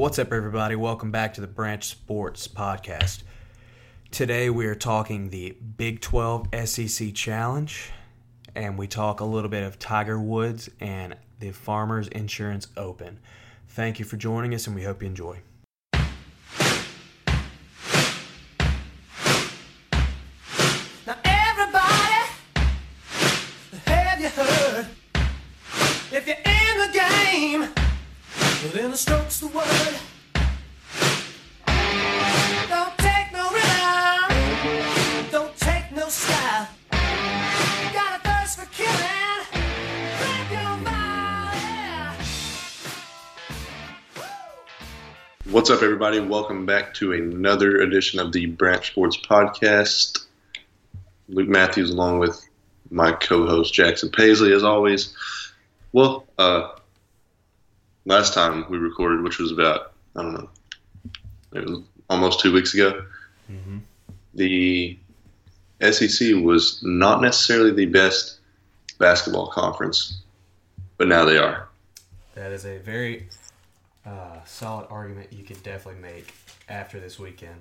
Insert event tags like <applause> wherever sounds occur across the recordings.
What's up, everybody? Welcome back to the Branch Sports Podcast. Today we are talking the Big 12 SEC Challenge, and we talk a little bit of Tiger Woods and the Farmers Insurance Open. Thank you for joining us, and we hope you enjoy. What's up, everybody? Welcome back to another edition of the Branch Sports Podcast. Luke Matthews, along with my co-host Jackson Paisley, as always. Well, uh, last time we recorded, which was about I don't know, it was almost two weeks ago. The SEC was not necessarily the best basketball conference, but now they are. That is a very uh, solid argument you could definitely make after this weekend.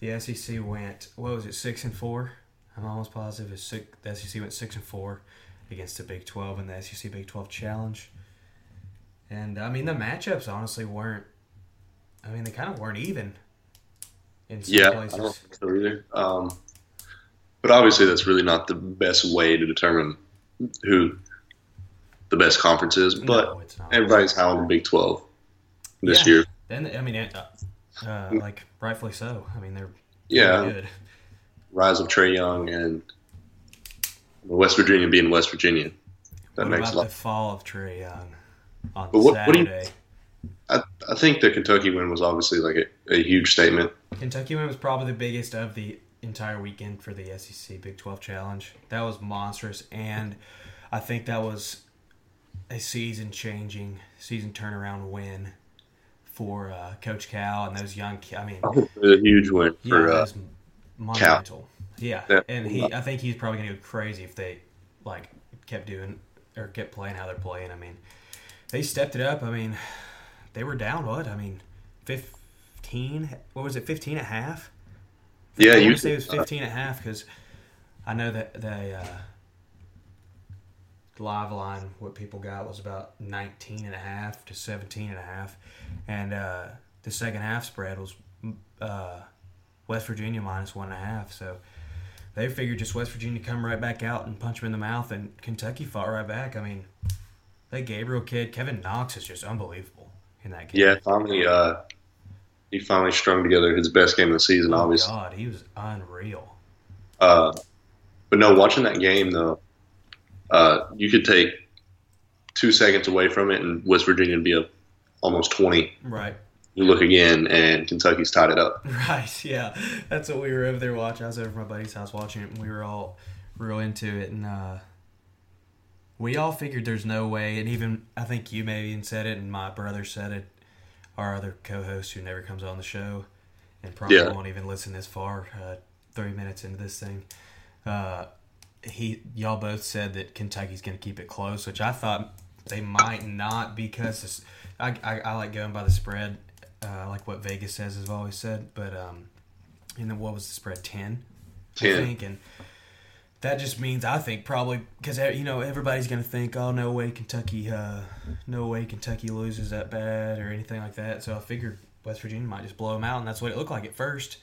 The SEC went, what was it, six and four? I'm almost positive it's six, the SEC went six and four against the Big 12 in the SEC Big 12 Challenge. And I mean, the matchups honestly weren't. I mean, they kind of weren't even. In some Yeah, I places. don't think so either. Um, but obviously, that's really not the best way to determine who the best conference is. But No, everybody's the Big 12 this Yeah. year. Then I mean, uh, uh, like rightfully so. I mean, they're Yeah, good. rise of Trae Young and West Virginia being West Virginia. That what makes a lot. the fall of Trae Young on But what- what do you- Saturday? I, I think the Kentucky win was obviously like a, a huge statement. Kentucky win was probably the biggest of the entire weekend for the SEC Big 12 Challenge. That was monstrous, and I think that was a season-changing, season turnaround win for uh, Coach Cal and those young. I mean, it was A huge win yeah, for uh, monumental. Yeah, Yeah. and he, I think he's probably gonna go crazy if they like kept doing or kept playing how they're playing. I mean, they stepped it up. I mean, they were down what? I mean, fifteen. What was it? Fifteen at half. yeah. You say it was 15 at half because I know that they uh, live line what people got was about 19 and a half to 17 and a half and uh, the second half spread was uh, West Virginia minus one and a half so they figured just West Virginia come right back out and punch them in the mouth and Kentucky fought right back I mean that Gabriel kid Kevin Knox is just unbelievable in that game yeah finally uh, he finally strung together his best game of the season. oh obviously. God he was unreal Uh, but no, watching that game though, uh, you could take two seconds away from it, and West Virginia would be up almost twenty. right You look again, and Kentucky's tied it up. <laughs> Right, yeah. That's what we were over there watching. I was over at my buddy's house watching it, and we were all real into it. And uh, we all figured there's no way, and even I think you maybe even said it, and my brother said it, our other co host who never comes on the show and probably Yeah. won't even listen this far, uh, three minutes into this thing. Uh, he, y'all both said that Kentucky's going to keep it close, which I thought they might not because I, I, I like going by the spread, uh, like what Vegas says, has always said. But um, and then what was the spread? Ten, I 10. think, and that just means I think probably because you know everybody's going to think, oh no way Kentucky, uh, no way Kentucky loses that bad or anything like that. So I figured West Virginia might just blow them out, and that's what it looked like at first.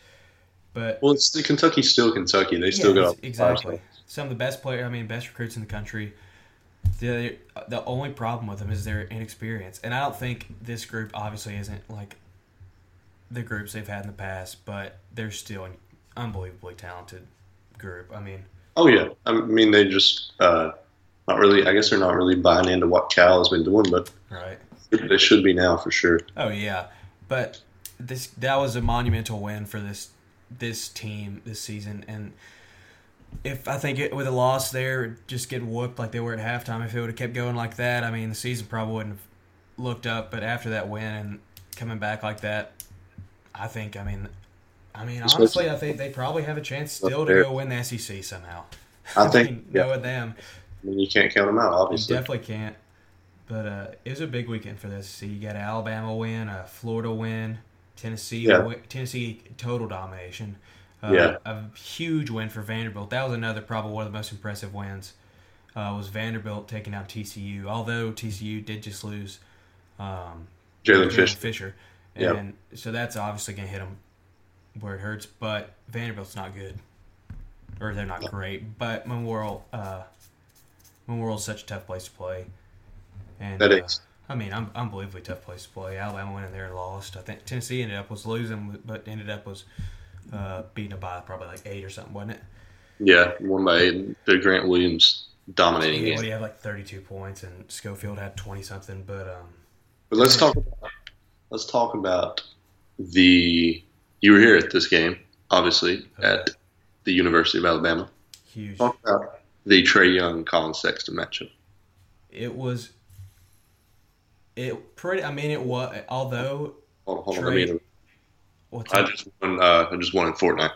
But Well, it's the Kentucky's still Kentucky. They still yeah, got ex- exactly. Some of the best players, I mean, best recruits in the country. The the only problem with them is their inexperience, and I don't think this group obviously isn't like the groups they've had in the past, but they're still an unbelievably talented group. I mean, Oh yeah, I mean they just uh, not really. I guess they're not really buying into what Cal has been doing, but right? they should be now for sure. Oh yeah, but this that was a monumental win for this this team this season, and if I think it, with a loss there, just getting whooped like they were at halftime, if it would have kept going like that, I mean the season probably wouldn't have looked up. But after that win and coming back like that, I think I mean. I mean, honestly, I think they probably have a chance still to go win the SEC somehow. <laughs> I think mean, yeah, knowing them, I mean, you can't count them out, you obviously. definitely can't. But uh, it was a big weekend for this. So You got Alabama win, a Florida win, Tennessee Yeah. wi- Tennessee total domination. Uh, Yeah. A huge win for Vanderbilt. That was another probably one of the most impressive wins. Uh, was Vanderbilt taking out TCU. Although TCU did just lose um, Jaylen Fish. Fisher, Yep. so that's obviously going to hit them where it hurts. But Vanderbilt's not good, or they're not great. But Memorial, uh, Memorial's such a tough place to play, and That uh. I mean, un- unbelievably tough place to play. Alabama went in there and lost. I think Tennessee ended up was losing, but ended up was uh, beating by probably like eight or something, wasn't it? Yeah, won by eight. The Grant Williams dominating Yeah, game. well, he had like 32 points, and Schofield had 20 something. But um, But let's talk about let's talk about the you were here at this game, obviously, at the University of Alabama. huge. Talk about the Trae Young Collin Sexton matchup. It was. It pretty. I mean, it was. Although, Hold on, hold on. Trae- what's I up? just won. Uh, I just won in Fortnite.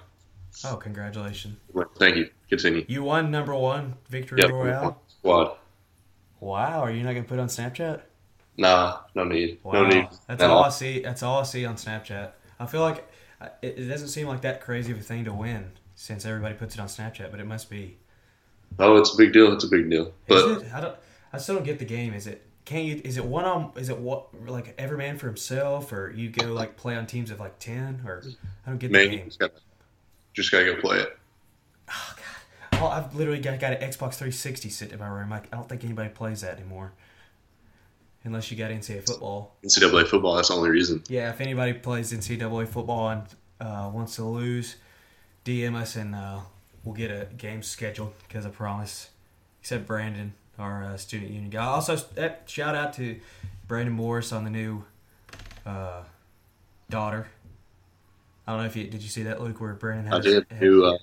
Oh, congratulations! Thank you. Continue. You won number one victory Yeah, royale. squad. Wow, are you not gonna put it on Snapchat? Nah, no need. Wow, No need. that's at all I see. That's all I see on Snapchat. I feel like uh, it, it doesn't seem like that crazy of a thing to win since everybody puts it on Snapchat, but it must be. Oh, it's a big deal. It's a big deal. But is it? I don't. I still don't get the game. Is it? Can't you? Is it one on? Is it what? Like every man for himself, or you go like play on teams of like ten, or I don't get man, the game. just gotta, just gotta go play it. Oh, god. well, I've literally got, got an Xbox 360 sitting in my room. Like, I don't think anybody plays that anymore, unless you got NCAA football. NCAA football. That's the only reason. Yeah, if anybody plays NCAA football and uh, wants to lose, DM us and uh, we'll get a game scheduled. Because I promise, except Brandon, our uh, student union guy. Also, eh, shout out to Brandon Morris on the new uh, daughter. I don't know if you did you see that Luke where Brandon I has did. had- Who? Uh,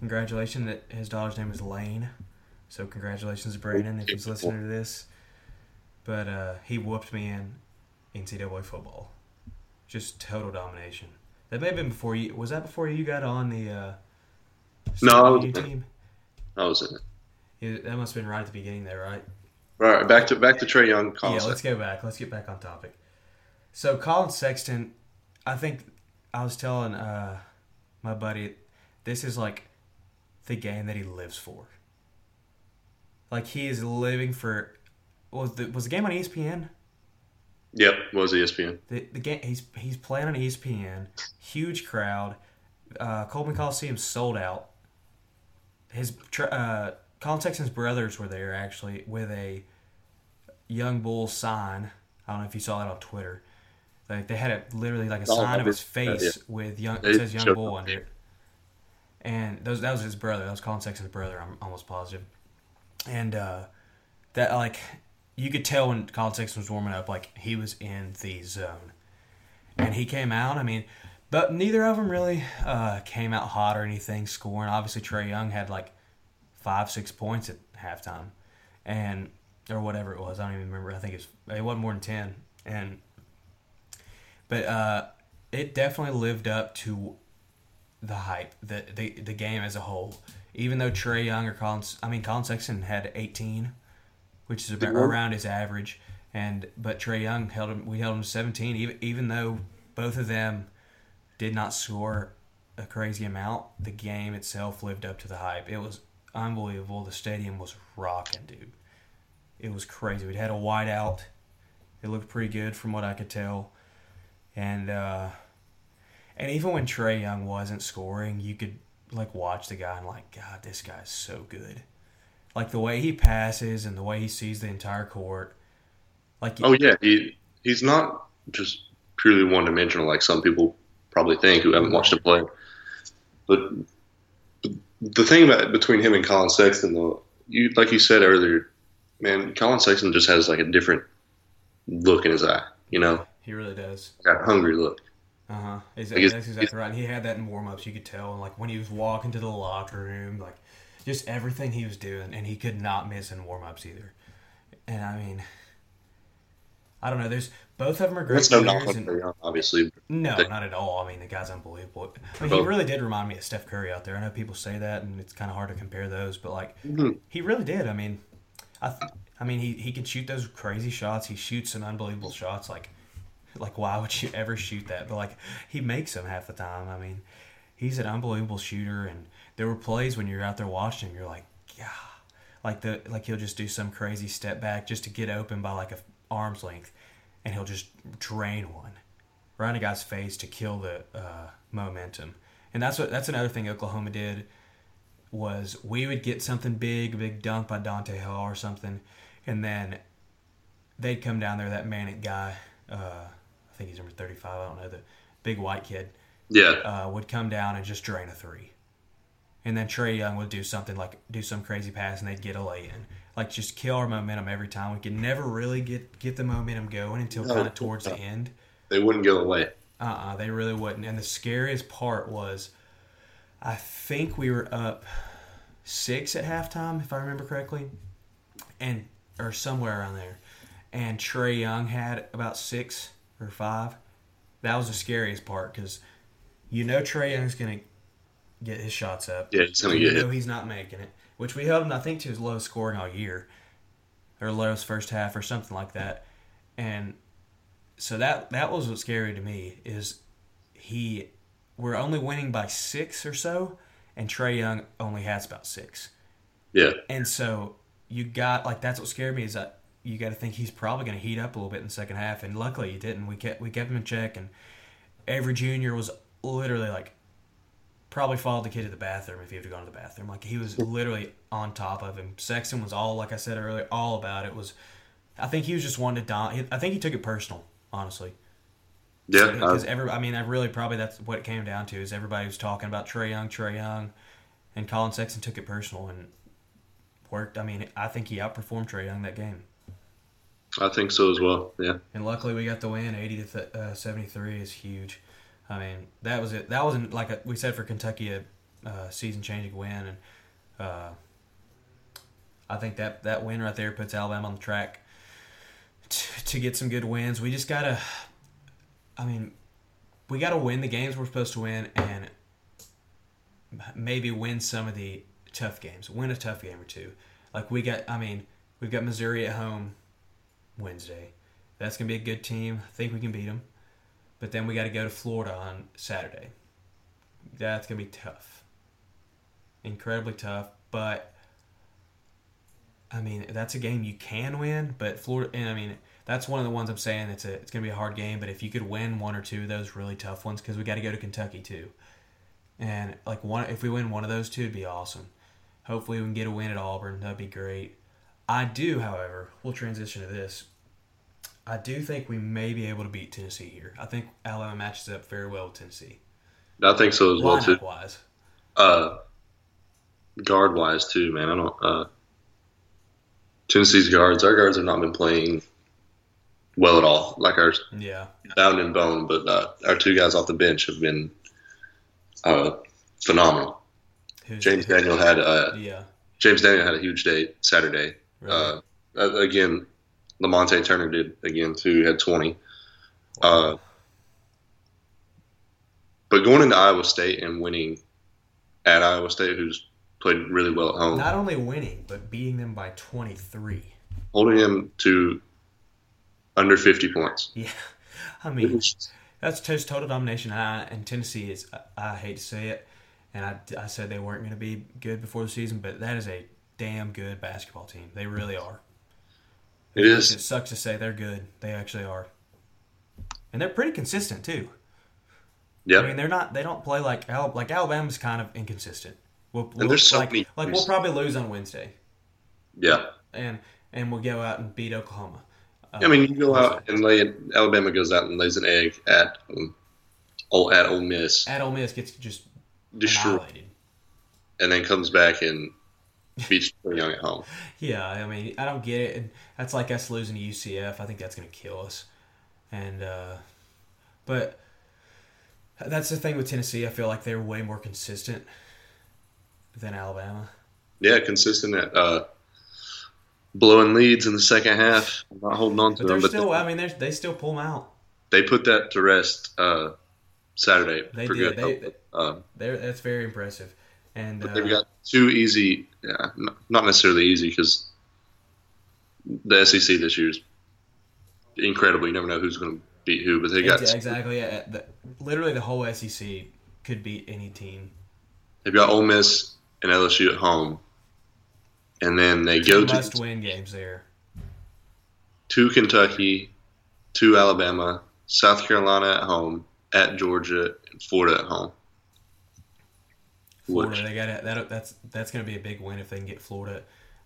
congratulations that his daughter's name is Lane. So congratulations Brandon if he's listening to this. But uh, he whooped me in NCAA football. Just total domination. That may have been before you. Was that before you got on the uh, No, I was- team? I was in it. That must have been right at the beginning there, right? All right, back to back to Trae Young. Collin yeah, Sexton. let's go back. Let's get back on topic. So Collin Sexton, I think I was telling uh, my buddy, this is like the game that he lives for. Like he is living for. Was the was the game on ESPN? Yep, was ESPN. The the game he's he's playing on ESPN. Huge crowd. Uh, Coleman Coliseum sold out. His tr- uh, Collin Sexton's brothers were there actually with a young bull sign. I don't know if you saw that on Twitter. Like they had a literally like a Oh, sign of his face with young. It says young bull under it. And those that was his brother. That was Collin Sexton's brother. I'm almost positive. And uh, that like you could tell when Collin Sexton was warming up, like he was in the zone. And he came out. I mean, but neither of them really uh, came out hot or anything scoring. Obviously, Trae Young had like five, six points at halftime, and or whatever it was. I don't even remember. I think it's it wasn't more than ten. And but uh, it definitely lived up to the hype, the the the game as a whole. Even though Trae Young or Collin, I mean Collin Sexton had 18, which is about around his average, and but Trae Young held him. We held him to 17, even even though both of them did not score a crazy amount. The game itself lived up to the hype. It was unbelievable. The stadium was rocking, dude. It was crazy. We'd had a whiteout. It looked pretty good from what I could tell, and uh, and even when Trae Young wasn't scoring, you could like watch the guy and like, God, this guy's so good. Like the way he passes and the way he sees the entire court. Like Oh yeah, he he's not just purely one dimensional like some people probably think who haven't watched him play. But the thing about between him and Collin Sexton though, you like you said earlier, man, Collin Sexton just has like a different look in his eye. You know, he really does. got a hungry look. Uh huh. Exactly. That's exactly right. And he had that in warm ups. You could tell, and like when he was walking to the locker room, like just everything he was doing, and he could not miss in warm ups either. And I mean, I don't know. There's both of them are great That's no knock on Young, obviously. No, They- not at all. I mean, the guy's unbelievable. I mean, he really did remind me of Steph Curry out there. I know people say that, and it's kind of hard to compare those, but like, Mhm. he really did. I mean, I, th- I mean, he, he can shoot those crazy shots. He shoots some unbelievable shots. Like, like why would you ever shoot that? But like, he makes them half the time. I mean, he's an unbelievable shooter. And there were plays when you're out there watching, him, you're like, yeah, like the like he'll just do some crazy step back just to get open by like a arm's length, and he'll just drain one right in a guy's face to kill the uh, momentum. And that's what that's another thing Oklahoma did was we would get something big, a big dunk by Donta Hall or something, and then they'd come down there. That Manek guy, uh, I think he's number thirty-five. I don't know the big white kid. Yeah. Uh, would come down and just drain a three, and then Trae Young would do something like do some crazy pass and they'd get a lay in. Like just kill our momentum every time. We could never really get get the momentum going until No. kind of towards the end. They wouldn't go away. Uh uh they really wouldn't. And the scariest part was, I think we were up six at halftime, if I remember correctly, and or somewhere around there. And Trae Young had about six or five. That was the scariest part because you know Trae Young's gonna get his shots up. Yeah, he's gonna you get know it. he's not making it, which we held him, I think, to his lowest scoring all year, or lowest first half, or something like that. And so that that was what's scary to me is he we're only winning by six or so, and Trae Young only has about six. Yeah. And so you got like that's what scared me is that you got to think he's probably going to heat up a little bit in the second half, and luckily he didn't. We kept we kept him in check, and every junior was literally like probably followed the kid to the bathroom if he had gone to the bathroom. Like he was literally on top of him. Sexton was all like I said earlier, all about it. Was I think he was just wanting to dom- I think he took it personal, honestly. Yeah. Because I, every, I mean, I really probably that's what it came down to is everybody was talking about Trae Young, Trae Young, and Collin Sexton took it personal and worked. I mean, I think he outperformed Trae Young that game, I think so as well. Yeah. and luckily we got the win. Eighty to th- uh, seventy three is huge. I mean, that was it. That wasn't like a, we said for Kentucky a uh, season changing win, and uh, I think that that win right there puts Alabama on the track to, to get some good wins. We just gotta, I mean, we gotta win the games we're supposed to win, and maybe win some of the tough games. Win a tough game or two. Like we got, I mean, we've got Missouri at home Wednesday. That's gonna be a good team. I think we can beat them. But then we got to go to Florida on Saturday. That's gonna be tough. Incredibly tough, but I mean that's a game you can win. But Florida, and I mean that's one of the ones I'm saying it's a it's gonna be a hard game. But if you could win one or two of those really tough ones, because we got to go to Kentucky too, and like one if we win one of those two, it'd be awesome. Hopefully we can get a win at Auburn. That'd be great. I do, however, we'll transition to this. I do think we may be able to beat Tennessee here. I think Alabama matches up very well with Tennessee. I think so as well too. Wise. Uh, guard wise too, man. I don't. Uh, Tennessee's guards, our guards have not been playing well at all. Like our Yeah. down and bone, but uh, our two guys off the bench have been uh, phenomenal. Who's, James Daniel had uh, Yeah. James Daniel had a huge day Saturday. Really. Uh, again, Lamonte Turner did again too. Had twenty. Uh, but going into Iowa State and winning at Iowa State, who's played really well at home, Not only winning, but beating them by 23. holding them to under fifty points. Yeah. I mean, that's just total domination. I, and Tennessee is, I, I hate to say it, and I, I said they weren't going to be good before the season, but that is a damn good basketball team. They really are. It is. It sucks to say they're good. They actually are. And they're pretty consistent, too. Yeah. I mean, they're not. They don't play like Al, like Alabama's kind of inconsistent. We'll, we'll, there's so like, many like we'll probably lose on Wednesday, yeah. and and we'll go out and beat Oklahoma. Uh, I mean, you go out and lay it. Alabama goes out and lays an egg at um, at Ole Miss, at Ole Miss gets just destroyed, annihilated. and then comes back and beats Trae Young at home. Yeah, I mean, I don't get it. And that's like us losing to UCF. I think that's going to kill us. And uh, but that's the thing with Tennessee. I feel like they're way more consistent than Alabama. Yeah, consistent at uh, blowing leads in the second half, I'm not holding on to But them. But still. I mean, they're, they still pull them out. they put that to rest uh, Saturday They did. good. They- uh, They're that's very impressive. And but uh, they've got two easy, yeah, not necessarily easy because the SEC this year is incredible. You never know who's going to beat who, but they got Ex- exactly. Yeah, the, literally the whole SEC could beat any team. they've got Ole Miss and LSU at home, and then they go to Must win games there. to Kentucky, to Alabama, South Carolina at home, at Georgia, and Florida at home. Florida, Which- they got that. That's that's going to be a big win if they can get Florida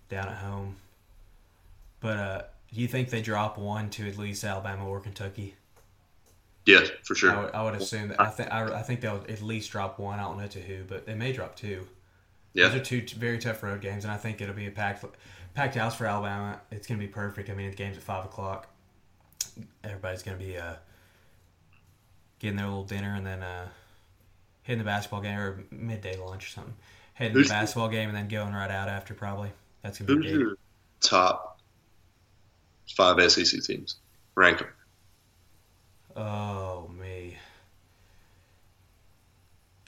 down at home. But uh, do you think they drop one to at least Alabama or Kentucky? Yeah, for I sure. would, I would assume that. I think I, I think they'll at least drop one. I don't know to who, but they may drop two. Yeah. Those are two very tough road games, and I think it'll be a packed packed house for Alabama. It's going to be perfect. I mean, the game's at five o'clock. Everybody's going to be uh, getting their little dinner and then uh, hitting the basketball game or midday lunch or something. Hitting Who's- the basketball game and then going right out after probably. That's to be your top five SEC teams? Rank them. Oh me.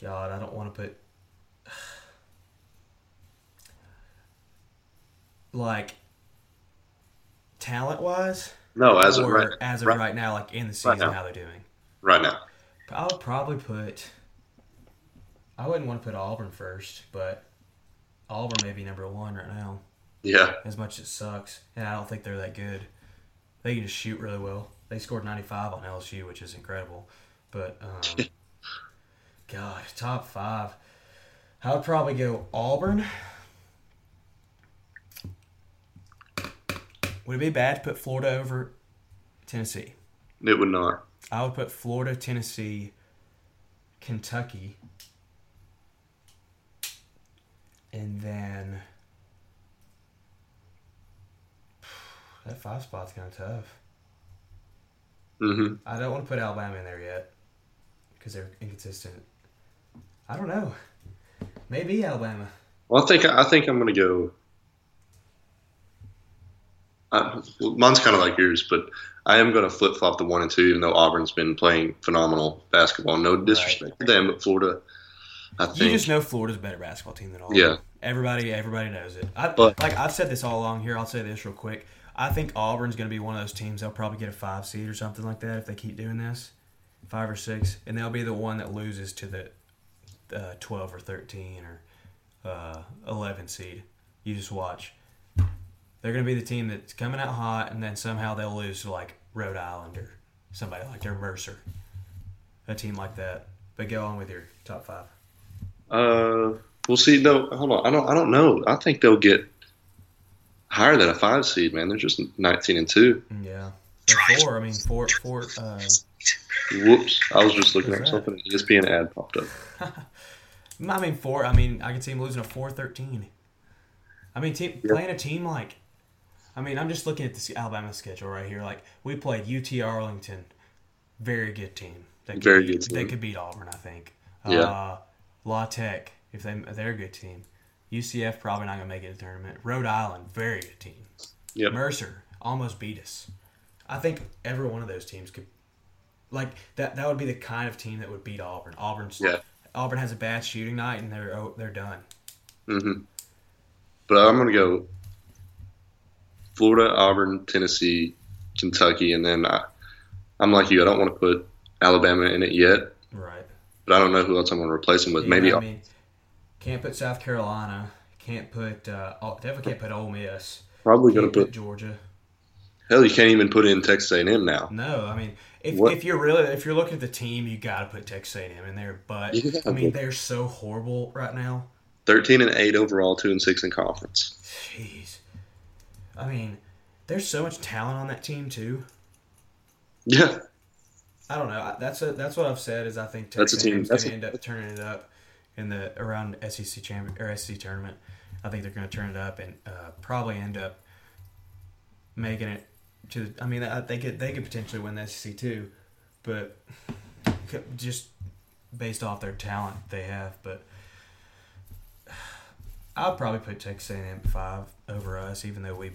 God, I don't want to put <sighs> like talent wise No, as of right, as of right, right now, like in the season, now. how they're doing. right now. I would probably put. I wouldn't want to put Auburn first, but Auburn may be number one right now. Yeah, As much as it sucks, and I don't think they're that good. They can just shoot really well. They scored 95 on LSU, which is incredible. But um, <laughs> God, top five. I would probably go Auburn. Would it be bad to put Florida over Tennessee? it would not. I would put Florida, Tennessee, Kentucky, and then that five spot's kind of tough. hmm I don't want to put Alabama in there yet because they're inconsistent. I don't know. Maybe Alabama. Well, I think I think I'm going to go. Well, mine's kind of like yours, but I am going to flip flop the one and two, even though Auburn's been playing phenomenal basketball. No disrespect to them, but Florida, I You just know Florida's a better basketball team than Auburn. Yeah. Everybody, everybody knows it. I, But- like I've said this all along here. I'll say this real quick. I think Auburn's going to be one of those teams. They'll probably get a five seed or something like that if they keep doing this, five or six, and they'll be the one that loses to the uh, twelve or thirteen or uh, eleven seed. You just watch. They're going to be the team that's coming out hot, and then somehow they'll lose to like Rhode Island or somebody like their Mercer, a team like that. But go on with your top five. Uh, we'll see. No, hold on. I don't. I don't know. I think they'll get higher than a five seed. Man, they're just 19 and two. Yeah. They're four. I mean, four. Four. Uh, Whoops! I was just looking What's at something. E ESPN ad popped up. <laughs> I mean, four. I mean, I can see him losing a four-thirteen. I mean, team, Yeah. playing a team like. I mean, I'm just looking at the Alabama schedule right here. Like we played UT Arlington, very good team. They could Very beat, good team. They could beat Auburn, I think. Yeah. Uh, La Tech, if they they're a good team. UCF probably not gonna make it to the tournament. Rhode Island, very good team. Yep. Mercer almost beat us. I think every one of those teams could, like that. That would be the kind of team that would beat Auburn. Auburn's Yeah. Auburn has a bad shooting night and they're oh, they're done. hmm But I'm going to go Florida, Auburn, Tennessee, Kentucky, and then I, I'm like you. I don't want to put Alabama in it yet. But I don't know who else I'm going to replace him with. Yeah, Maybe I mean, can't put South Carolina. Can't put uh, definitely can't put Ole Miss. probably going to put put. Georgia. Hell, you can't even put in Texas A&M now. No, I mean, if, What- if you're really if you're looking at the team, you got to put Texas A&M in there. But Yeah, I mean, they're so horrible right now. 13 and eight overall, two and six in conference. Jeez. I mean, there's so much talent on that team too. Yeah, I don't know. That's a, that's what I've said. Is I think Texas A&M's going to end up turning it up in the around SEC champion or SEC tournament. I think they're going to turn it up and uh, probably end up making it to. The, I mean, I, they could they could potentially win the SEC too, but <laughs> just based off their talent they have. But <sighs> I'll probably put Texas A&M five over us, even though we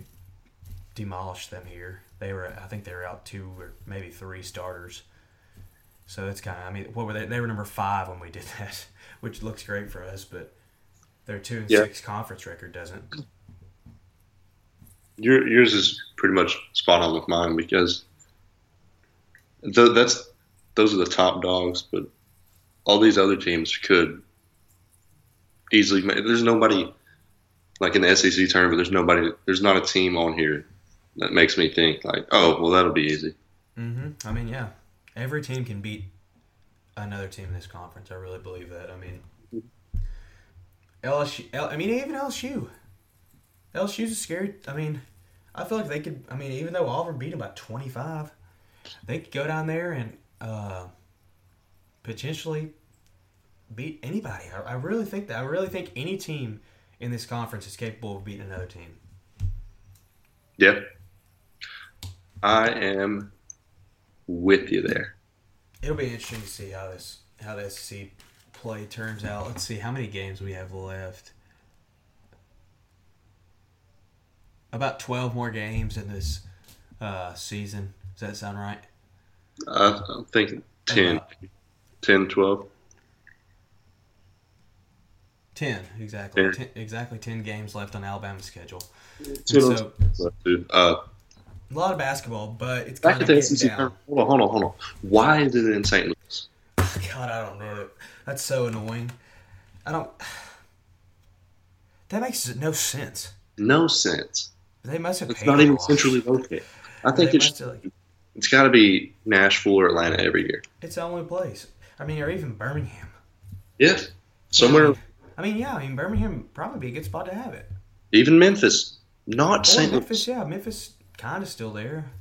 demolished them here. They were, I think, they were out two or maybe three starters. So it's kind of, I mean, what were they? They were number five when we did that, <laughs> which looks great for us, but their two and Yeah. six conference record doesn't. Your, yours is pretty much spot on with mine because th- that's those are the top dogs, but all these other teams could easily. There's nobody like in the SEC tournament. There's nobody. There's not a team on here that makes me think like, oh, well, that'll be easy. Mm-hmm. I mean, yeah, every team can beat another team in this conference. I really believe that. I mean, LSU. L, I mean, even LSU. LSU's a scary. I mean, I feel like they could. I mean, even though Auburn beat them by twenty five, they could go down there and uh, potentially beat anybody. I, I really think that. I really think any team in this conference is capable of beating another team. Yep. I am with you there. It'll be interesting to see how this how this SEC play turns out. Let's see how many games we have left. About twelve more games in this uh, season. Does that sound right? Uh, I'm thinking 10, About 10, 12. ten exactly. Ten. Ten, exactly ten games left on Alabama's schedule. 10 So. Uh, a lot of basketball, but it's back at of the SEC. Hold on, hold on, hold on. Why is it in St. Louis? <sighs> God, I don't know. That's so annoying. I don't. <sighs> That makes no sense. No sense. They must have It's not even centrally located. I think it's like, it's got to be Nashville or Atlanta every year. It's the only place. I mean, or even Birmingham. Yeah, somewhere, I mean, yeah. I mean, Birmingham probably be a good spot to have it. even Memphis, not Or St. Memphis, Louis. yeah. Memphis kind of still there.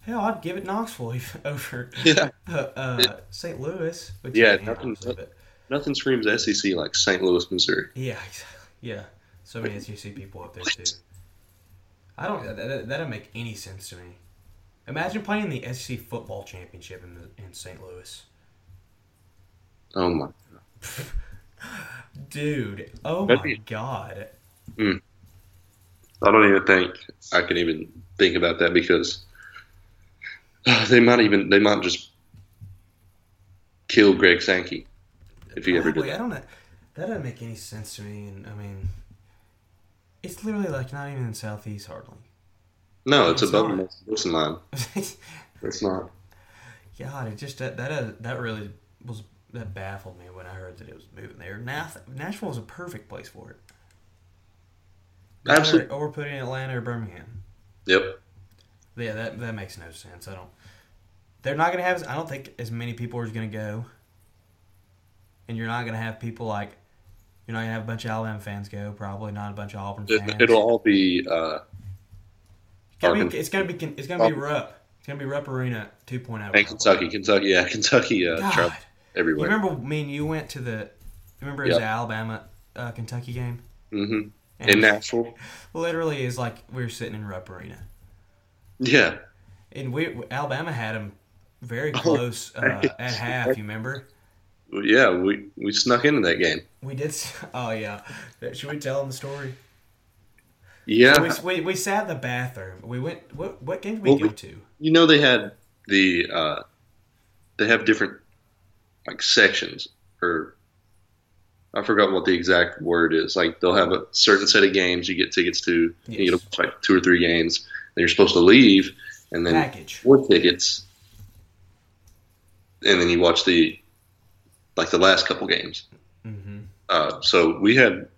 Hell, I'd give it Knoxville <laughs> over Yeah, uh, uh, St. Louis. Yeah, nothing- obviously, nothing screams SEC like St. Louis, Missouri. yeah, <laughs> yeah. So many SEC people up there too. I don't. That, that, that doesn't make any sense to me. Imagine playing the SEC football championship in the, in St. Louis, Oh my! God, <laughs> dude. Oh That'd my be- god. I don't even think I can even think about that because they might even they might just kill Greg Sankey if he ever did Probably, I don't know. That doesn't make any sense to me. And I mean, it's literally like not even in Southeast hardly. No, it's It's above not. the Wilson line. <laughs> It's not. God, it just that that uh, that really was that baffled me when I heard that it was moving there. Nash, Nashville was a perfect place for it. Absolutely. Or, or put it in Atlanta or Birmingham. Yep. Yeah, that that makes no sense. I don't. They're not gonna have. I don't think as many people are gonna go. And you're not gonna have people like. You're not gonna have a bunch of Alabama fans go. Probably not a bunch of Auburn fans. It, it'll all be. Uh, It's gonna, be, it's gonna be it's gonna be Rupp. It's gonna be Rupp Arena 2.0. and probably. Kentucky, Kentucky, yeah, <laughs> Kentucky. Uh, God, travel you remember me and you went to the remember it was Yep. the Alabama uh, Kentucky game? hmm And In Nashville. literally is like we were sitting in Rupp Arena, Yeah. and we Alabama had them very Oh, close uh, at half. You remember? Yeah, we, we snuck into that game. We did. <laughs> Oh yeah. Should we tell them the story? Yeah. So we, we, we sat in the bathroom. We went. What what game did we Well, go we- to? you know they had the uh, they have different like sections or I forgot what the exact word is. Like they'll have a certain set of games you get tickets to. You Yes. get to like two or three games. Then you're supposed to leave, and then Package. more tickets, and then you watch the like the last couple games. hmm Uh, so we had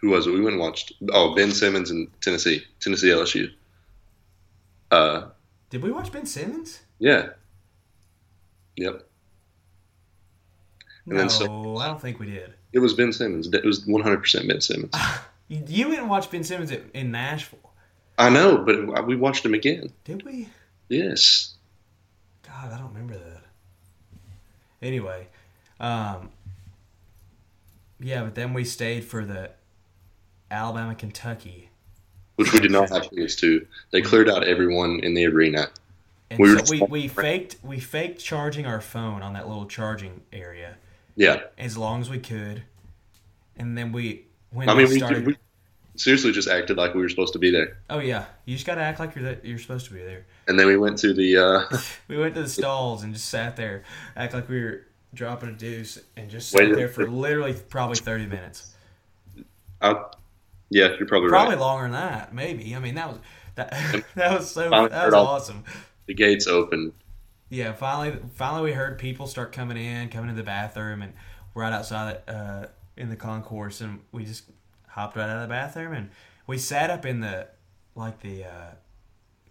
who was it? We went and watched oh Ben Simmons in Tennessee, Tennessee LSU. Uh, Did we watch Ben Simmons? yeah, yep. And No, so- I don't think we did. It was Ben Simmons. It was 100 percent Ben Simmons. <laughs> You, didn't watch Ben Simmons at, in Nashville, I know, but we watched him again. did we? Yes. God, I don't remember that. Anyway, um, yeah, but then we stayed for the Alabama Kentucky, Which we did not have tickets to. They cleared out everyone in the arena. and We so we, we faked we faked charging our phone on that little charging area Yeah. as long as we could, and then we when I mean, we started. we seriously just acted like we were supposed to be there. oh yeah, you just gotta act like you're that, you're supposed to be there. And then we went to the. Uh, <laughs> We went to the stalls and just sat there, act like we were dropping a deuce, and just sat there for for- literally probably thirty minutes. I, Yeah, you're probably, Probably right. longer than that, maybe. I mean, that was that <laughs> that was so that was awesome. The gates open. Yeah, finally, finally, we heard people start coming in, coming to the bathroom, and right outside uh, in the concourse, and we just hopped right out of the bathroom, and we sat up in the like the uh,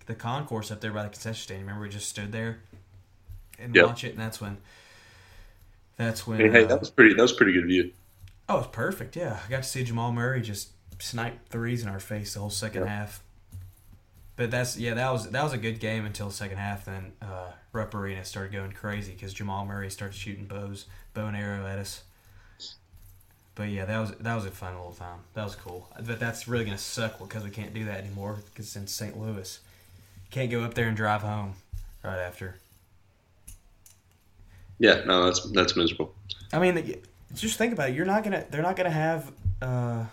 the concourse up there by the concession stand. Remember, we just stood there and Yep. watch it, and that's when that's when. Hey, hey, uh, that was pretty. That was pretty good view. Oh, it's perfect. Yeah, I got to see Jamal Murray just snipe threes in our face the whole second Yep. half. But that's yeah, that was that was a good game until the second half. Then uh, Rupp Arena started going crazy because Jamal Murray started shooting bows, bow and arrow at us. But yeah, that was that was a fun little time. That was cool. But that's really gonna suck because we can't do that anymore because it's in St. Louis. Can't go up there and drive home right after. Yeah, no, that's that's miserable. I mean, just think about it. You're not gonna. They're not gonna have. Uh,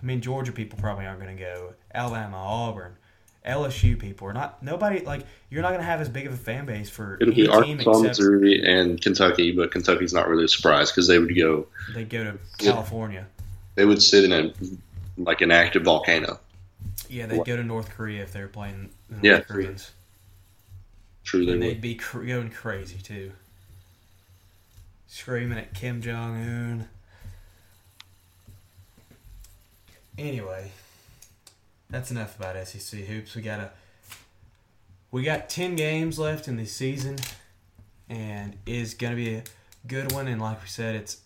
I mean, Georgia people probably aren't gonna go. Alabama, Auburn, LSU people are not. Nobody like. You're not gonna have as big of a fan base for It'll be team Arkansas, except Missouri, and Kentucky, but Kentucky's not really a surprise because they would go. they go to California. They would sit in a like an active volcano. Yeah, they'd go to North Korea if they were playing the North Yeah. Koreans, True, they and they'd would. be cr- going crazy too, screaming at Kim Jong Un. Anyway, that's enough about SEC hoops. We got a we got ten games left in the season, and is gonna be a good one. And like we said, it's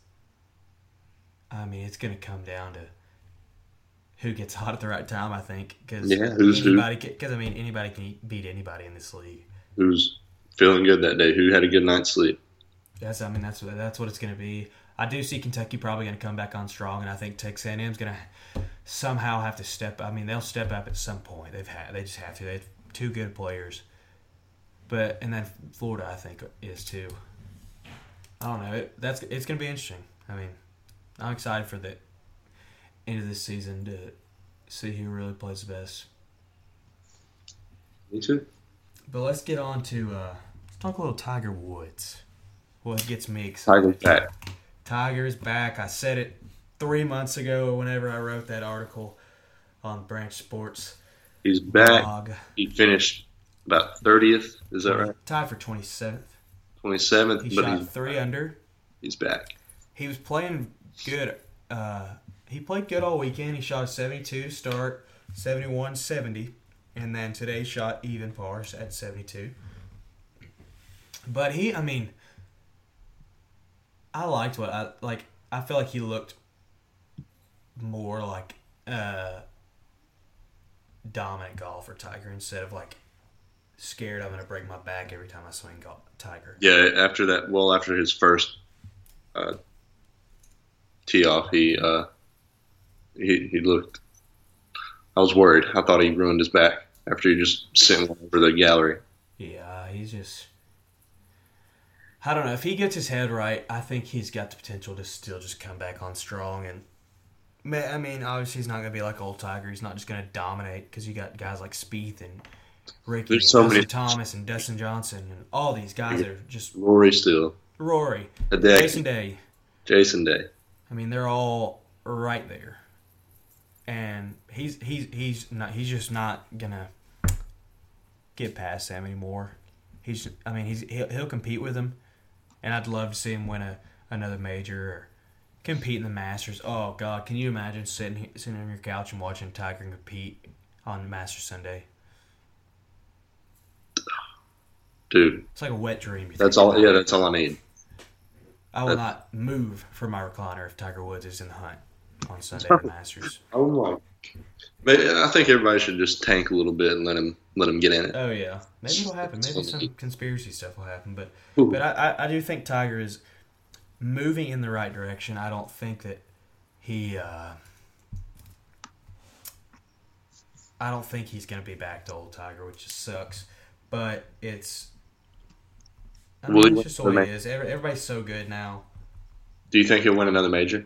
I mean it's gonna come down to who gets hot at the right time. I think because Yeah, who's who? anybody because I mean anybody can beat anybody in this league. Who's feeling good that day? Who had a good night's sleep? That's I mean that's what that's what it's going to be. I do see Kentucky probably going to come back on strong, and I think Texas A&M is going to somehow have to step. I mean, they'll step up at some point. They've had they just have to. They have two good players, but and then Florida I think is too. I don't know. It, that's it's going to be interesting. I mean, I'm excited for the end of this season to see who really plays the best. Me too. But let's get on to uh, let's talk a little Tiger Woods. What gets me excited? Tiger's back. Tiger's back. I said it three months ago whenever I wrote that article on Branch Sports He's back. blog. He finished about thirtieth. Is that right? Tied for 27th. Twenty seventh, He but shot he's, three under. he's back. He was playing good. Uh, he played good all weekend. He shot a 72 start, 71 70, and then today shot even pars at 72. But he, I mean, I liked what I like. I feel like he looked more like uh, dominant golfer Tiger instead of like scared I'm gonna break my back every time I swing golf Tiger. Yeah, after that, well, after his first uh, tee off, he uh, he he looked. I was worried. I thought he ruined his back after he just sent one over the gallery. Yeah, he's just. I don't know if he gets his head right. I think he's got the potential to still just come back on strong and. I mean, obviously he's not gonna be like old Tiger. He's not just gonna dominate because you got guys like Spieth and Rickie, There's and so many- Thomas and Dustin Johnson and all these guys that are just Rory still, Rory, Jason Day. Jason Day. I mean, they're all right there, and he's he's he's not he's just not gonna get past them anymore. He's I mean he's he'll, he'll compete with them, and I'd love to see him win a another major or compete in the Masters. Oh God, can you imagine sitting sitting on your couch and watching Tiger compete on Masters Sunday? Dude, It's like a wet dream. you that's all. Yeah, that's all I need. I will not move from my recliner if Tiger Woods is in the hunt on Sunday at the <laughs> Masters. Oh my. But I think everybody should just tank a little bit and let him let him get in it. Oh yeah, maybe it'll happen. Maybe some conspiracy stuff will happen. But Ooh. but I, I, I do think Tiger is moving in the right direction. I don't think that he. Uh, I don't think he's going to be back to old Tiger, which just sucks. But it's. I mean, it's just the way it is. Everybody's so good now. Do you think he'll win another major?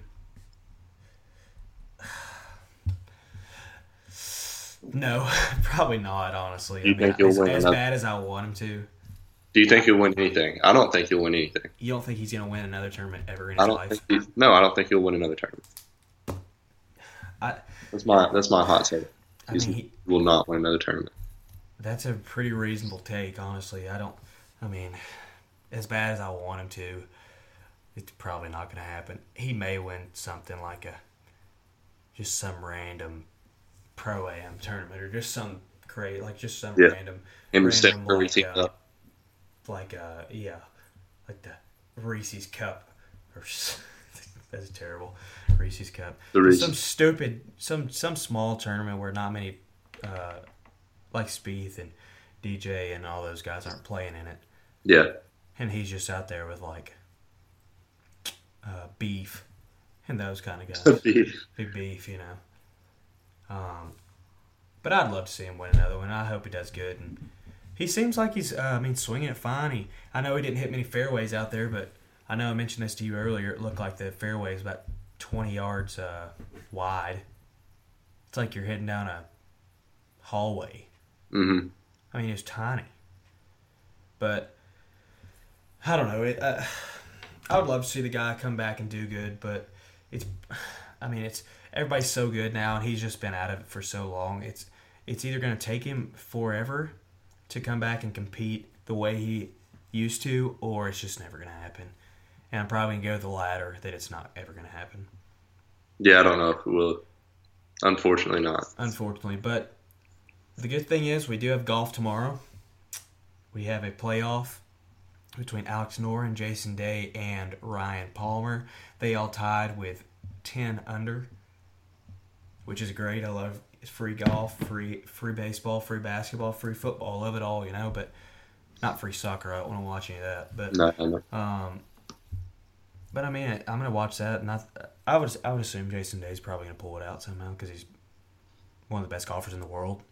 <sighs> No, <laughs> probably not. Honestly, You I mean, think he'll as, win as another- bad as I want him to. Do you think he'll win anything? I don't think he'll win anything. You don't think he's going to win another tournament ever in I his don't life? no, I don't think he'll win another tournament. I, That's my that's my hot take. I mean, he, will not win another tournament. that's a pretty reasonable take, honestly. I don't. I mean, as bad as I want him to, it's probably not going to happen. He may win something like a just some random pro am tournament or just some crazy, like just some Yeah. random, and Random, like, uh, up. Like uh, yeah, like the Reese's Cup or <laughs> that's terrible. Reese's Cup. The Just Some stupid, some some small tournament where not many, uh, like Spieth and DJ and all those guys aren't playing in it, Yeah, and he's just out there with like uh, beef and those kind of guys, <laughs> beef. big beef, you know. Um, but I'd love to see him win another one. I hope he does good, and he seems like he's, uh, I mean, swinging it fine. He, I know he didn't hit many fairways out there, but I know I mentioned this to you earlier. It looked like the fairway is about 20 yards uh, wide. It's like you're heading down a hallway. hmm I mean, it's tiny. But I don't know. It, uh, I would love to see the guy come back and do good, but it's. <sighs> I mean, it's everybody's so good now, and he's just been out of it for so long. It's it's either going to take him forever to come back and compete the way he used to, or it's just never going to happen. And I'm probably going to go the latter that it's not ever going to happen. Yeah, I don't know if it will. Unfortunately, not. unfortunately. But the good thing is we do have golf tomorrow. We have a playoff between Alex Noren and Jason Day and Ryan Palmer. They all tied with 10 under, which is great. I love it's free golf, free free baseball, free basketball, free football. Love it all, you know, but not free soccer. I don't want to watch any of that. But No, no. um, but I mean, I'm gonna watch that, and I, I would, I would assume Jason Day's probably gonna pull it out somehow because he's one of the best golfers in the world.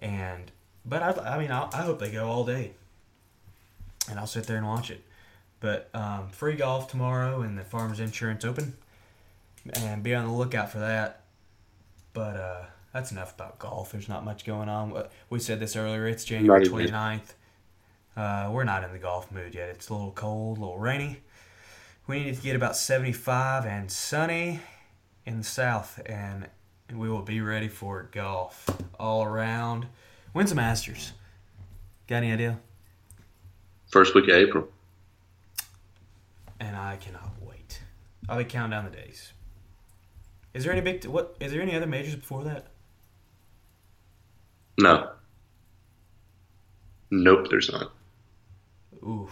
And, but I, I mean, I, I hope they go all day, and I'll sit there and watch it. But um, free golf tomorrow and the Farmers Insurance Open, and be on the lookout for that. But uh, that's enough about golf. There's not much going on. We said this earlier. It's January Not even. 29th. Uh, we're not in the golf mood yet. It's a little cold, a little rainy. We need to get about 75 and sunny in the south, and we will be ready for golf all around. When's the Masters? Got any idea? First week of April. And I cannot wait. I'll be counting down the days. Is there any big? What is there any other majors before that? No. Nope, there's not. Oof,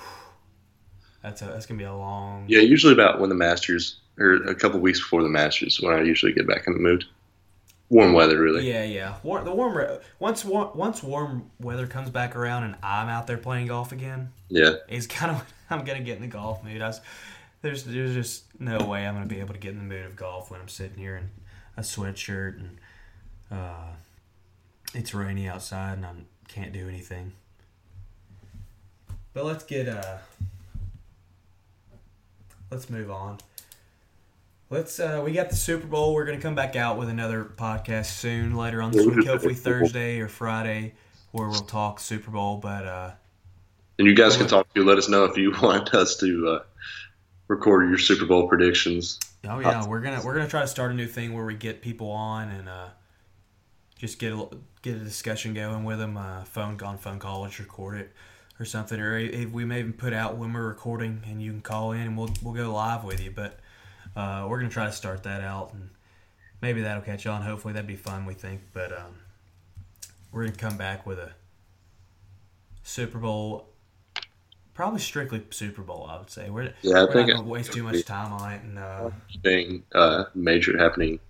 that's a that's gonna be a long. Yeah, usually about when the Masters, or a couple weeks before the Masters, when I usually get back in the mood. Warm weather, really. Yeah, yeah. War, the warm re- once wa- once warm weather comes back around and I'm out there playing golf again, Yeah. is kind of I'm gonna get in the golf mood. I was, there's there's just no way I'm gonna be able to get in the mood of golf when I'm sitting here in a sweatshirt and uh, it's rainy outside and I can't do anything. But let's get uh, let's move on. Let's uh, we got the Super Bowl. We're gonna come back out with another podcast soon later on this week, hopefully Thursday or Friday, where we'll talk Super Bowl. But uh, And you guys can talk to. Let us know if you <laughs> want us to uh, record your Super Bowl predictions. Oh yeah, we're gonna we're gonna try to start a new thing where we get people on and uh, just get a get a discussion going with them. Uh, phone on phone call, let's record it or something, or if we may even put out when we're recording and you can call in and we'll we'll go live with you. But uh, we're gonna try to start that out and maybe that'll catch on. Hopefully that'd be fun. We think, but um, we're gonna come back with a Super Bowl. Probably strictly Super Bowl, I would say. We're, Yeah, I we're think not gonna waste too much time on it, and uh, thing uh, major happening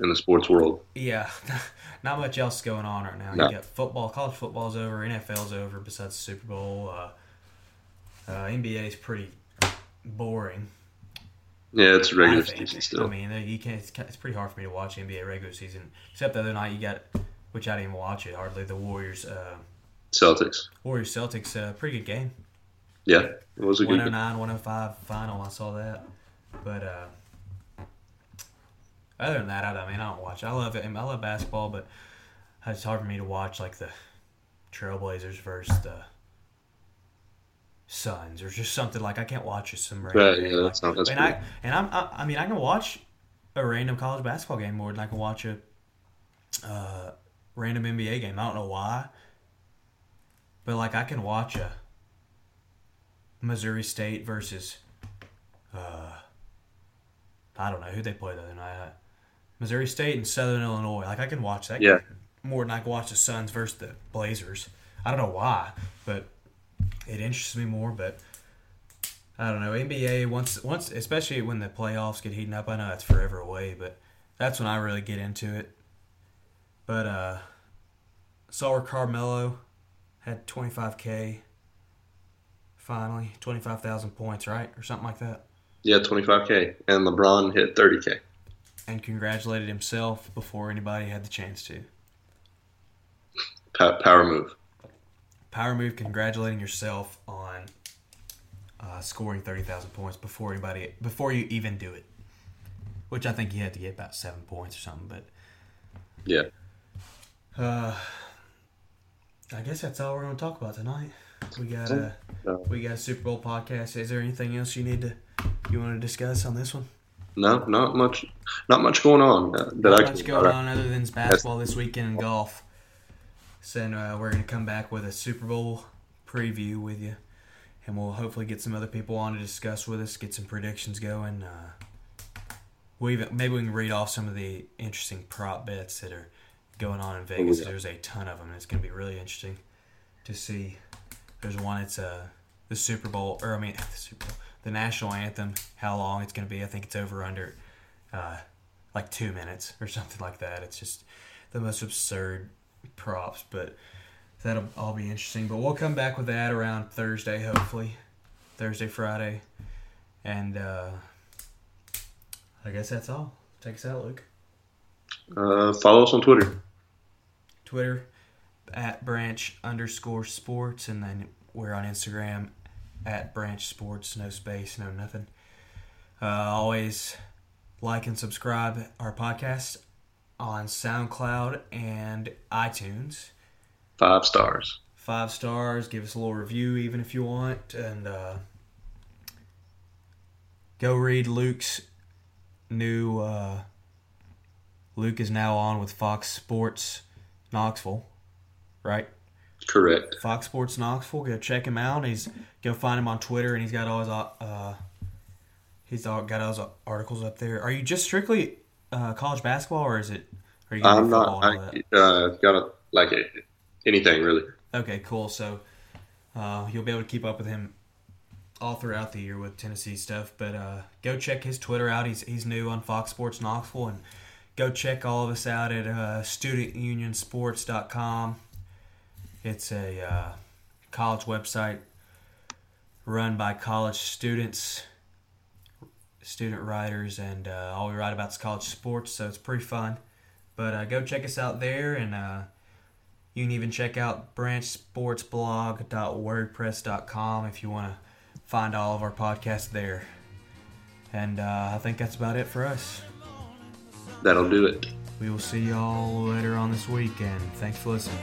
in the sports world. Yeah, <laughs> not much else going on right now. No. You got football, college football's over, NFL's over. Besides the Super Bowl, uh, uh, NBA is pretty boring. Yeah, it's regular season still. I mean, you can't. It's, it's pretty hard for me to watch NBA regular season. Except the other night, you got, which I didn't even watch it hardly. The Warriors, uh, Celtics. Warriors Celtics, uh, pretty good game. Yeah, it was a good. 109, 105 final. I saw that, but uh, other than that, I, I mean, I don't watch. I love it. I love basketball, but it's hard for me to watch like the Trailblazers versus the Suns or just something like I can't watch some random Right, yeah, that's not- that's and I and I'm I, I mean I can watch a random college basketball game more than I can watch a uh, random NBA game. I don't know why, but like I can watch a Missouri State versus uh, I don't know who they played the other night. Missouri State and Southern Illinois. Like I can watch that Yeah. more than I can watch the Suns versus the Blazers. I don't know why, but it interests me more. But I don't know NBA once once especially when the playoffs get heating up. I know that's forever away, but that's when I really get into it. But uh, saw where Carmelo had 25k finally 25,000 points, right, or something like that, Yeah, 25K. And LeBron hit 30K. And congratulated himself before anybody had the chance to. Power move. Power move, congratulating yourself on uh, scoring 30,000 points before anybody before you even do it. Which I think you had to get about seven points or something, but Yeah. Uh, I guess that's all we're going to talk about tonight. We got a Uh, we got a Super Bowl podcast. Is there anything else you need to you want to discuss on this one? No, not much. Not much going on uh, that Not I can. much going on other than basketball this weekend and golf. So uh, we're going to come back with a Super Bowl preview with you, and we'll hopefully get some other people on to discuss with us, get some predictions going. Uh, we even maybe we can read off some of the interesting prop bets that are going on in Vegas. yeah. There's a ton of them. and It's going to be really interesting to see. There's one. It's uh, the Super Bowl, or I mean <laughs> the Super Bowl, the national anthem. How long it's going to be? I think it's over under, uh, like two minutes or <laughs> something like that. It's just the most absurd props, but that'll all be interesting. But we'll come back with that around Thursday, hopefully, Thursday, Friday, and uh, I guess that's all. Take us out, Luke. Uh, follow us on Twitter. Twitter at branch underscore sports, and then we're on Instagram at branch sports, no space, no nothing. Uh, always like and subscribe our podcast on SoundCloud and iTunes. Five stars. Five stars. Give us a little review, even if you want, and uh, go read Luke's new. Uh, Luke is now on with Fox Sports Knoxville, right? Correct. Fox Sports Knoxville. Go check him out. He's go find him on Twitter, and he's got all his uh, he's all, got all his articles up there. Are you just strictly uh, college basketball, or is it? Are you gonna I'm not. football and all I uh, got a, like a, anything really. Okay, cool. So uh, you'll be able to keep up with him all throughout the year with Tennessee stuff. But uh, go check his Twitter out. He's he's new on Fox Sports Knoxville, and go check all of us out at uh, StudentUnionSports.com. It's a uh, college website run by college students, student writers, and uh, all we write about is college sports. So it's pretty fun. But uh, go check us out there, and uh, you can even check out branchsportsblog.wordpress.com if you want to find all of our podcasts there. And uh, I think that's about it for us. That'll do it. We will see y'all later on this weekend. Thanks for listening.